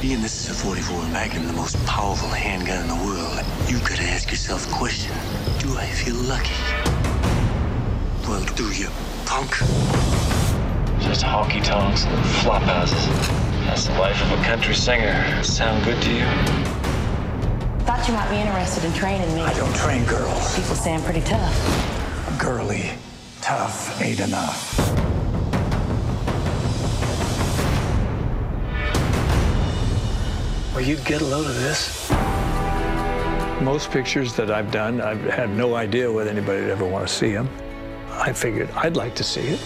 Being this is a 44 Magnum, the most powerful handgun in the world, you gotta ask yourself a question. Do I feel lucky? Well, do you, punk? Just honky tonks and flop houses. That's the life of a country singer. Sound good to you? Thought you might be interested in training me. I don't train girls. People say I'm pretty tough. Girly, tough ain't enough. Well, you'd get a load of this. Most pictures that I've done, I've had no idea whether anybody would ever want to see them. I figured I'd like to see it.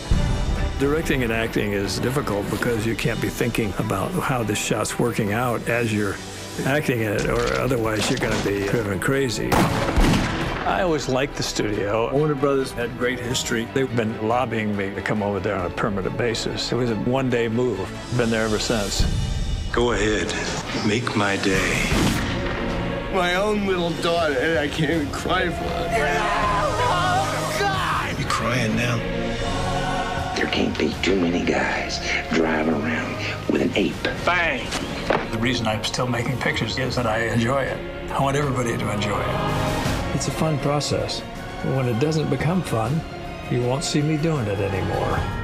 Directing and acting is difficult because you can't be thinking about how this shot's working out as you're acting in it, or otherwise you're going to be driven crazy. I always liked the studio. Warner Brothers had great history. They've been lobbying me to come over there on a permanent basis. It was a one-day move. Been there ever since. Go ahead. Make my day. My own little daughter, and I can't even cry for her. Oh, God! You crying now? There can't be too many guys driving around with an ape. Bang! The reason I'm still making pictures is that I enjoy it. I want everybody to enjoy it. It's a fun process. When it doesn't become fun, you won't see me doing it anymore.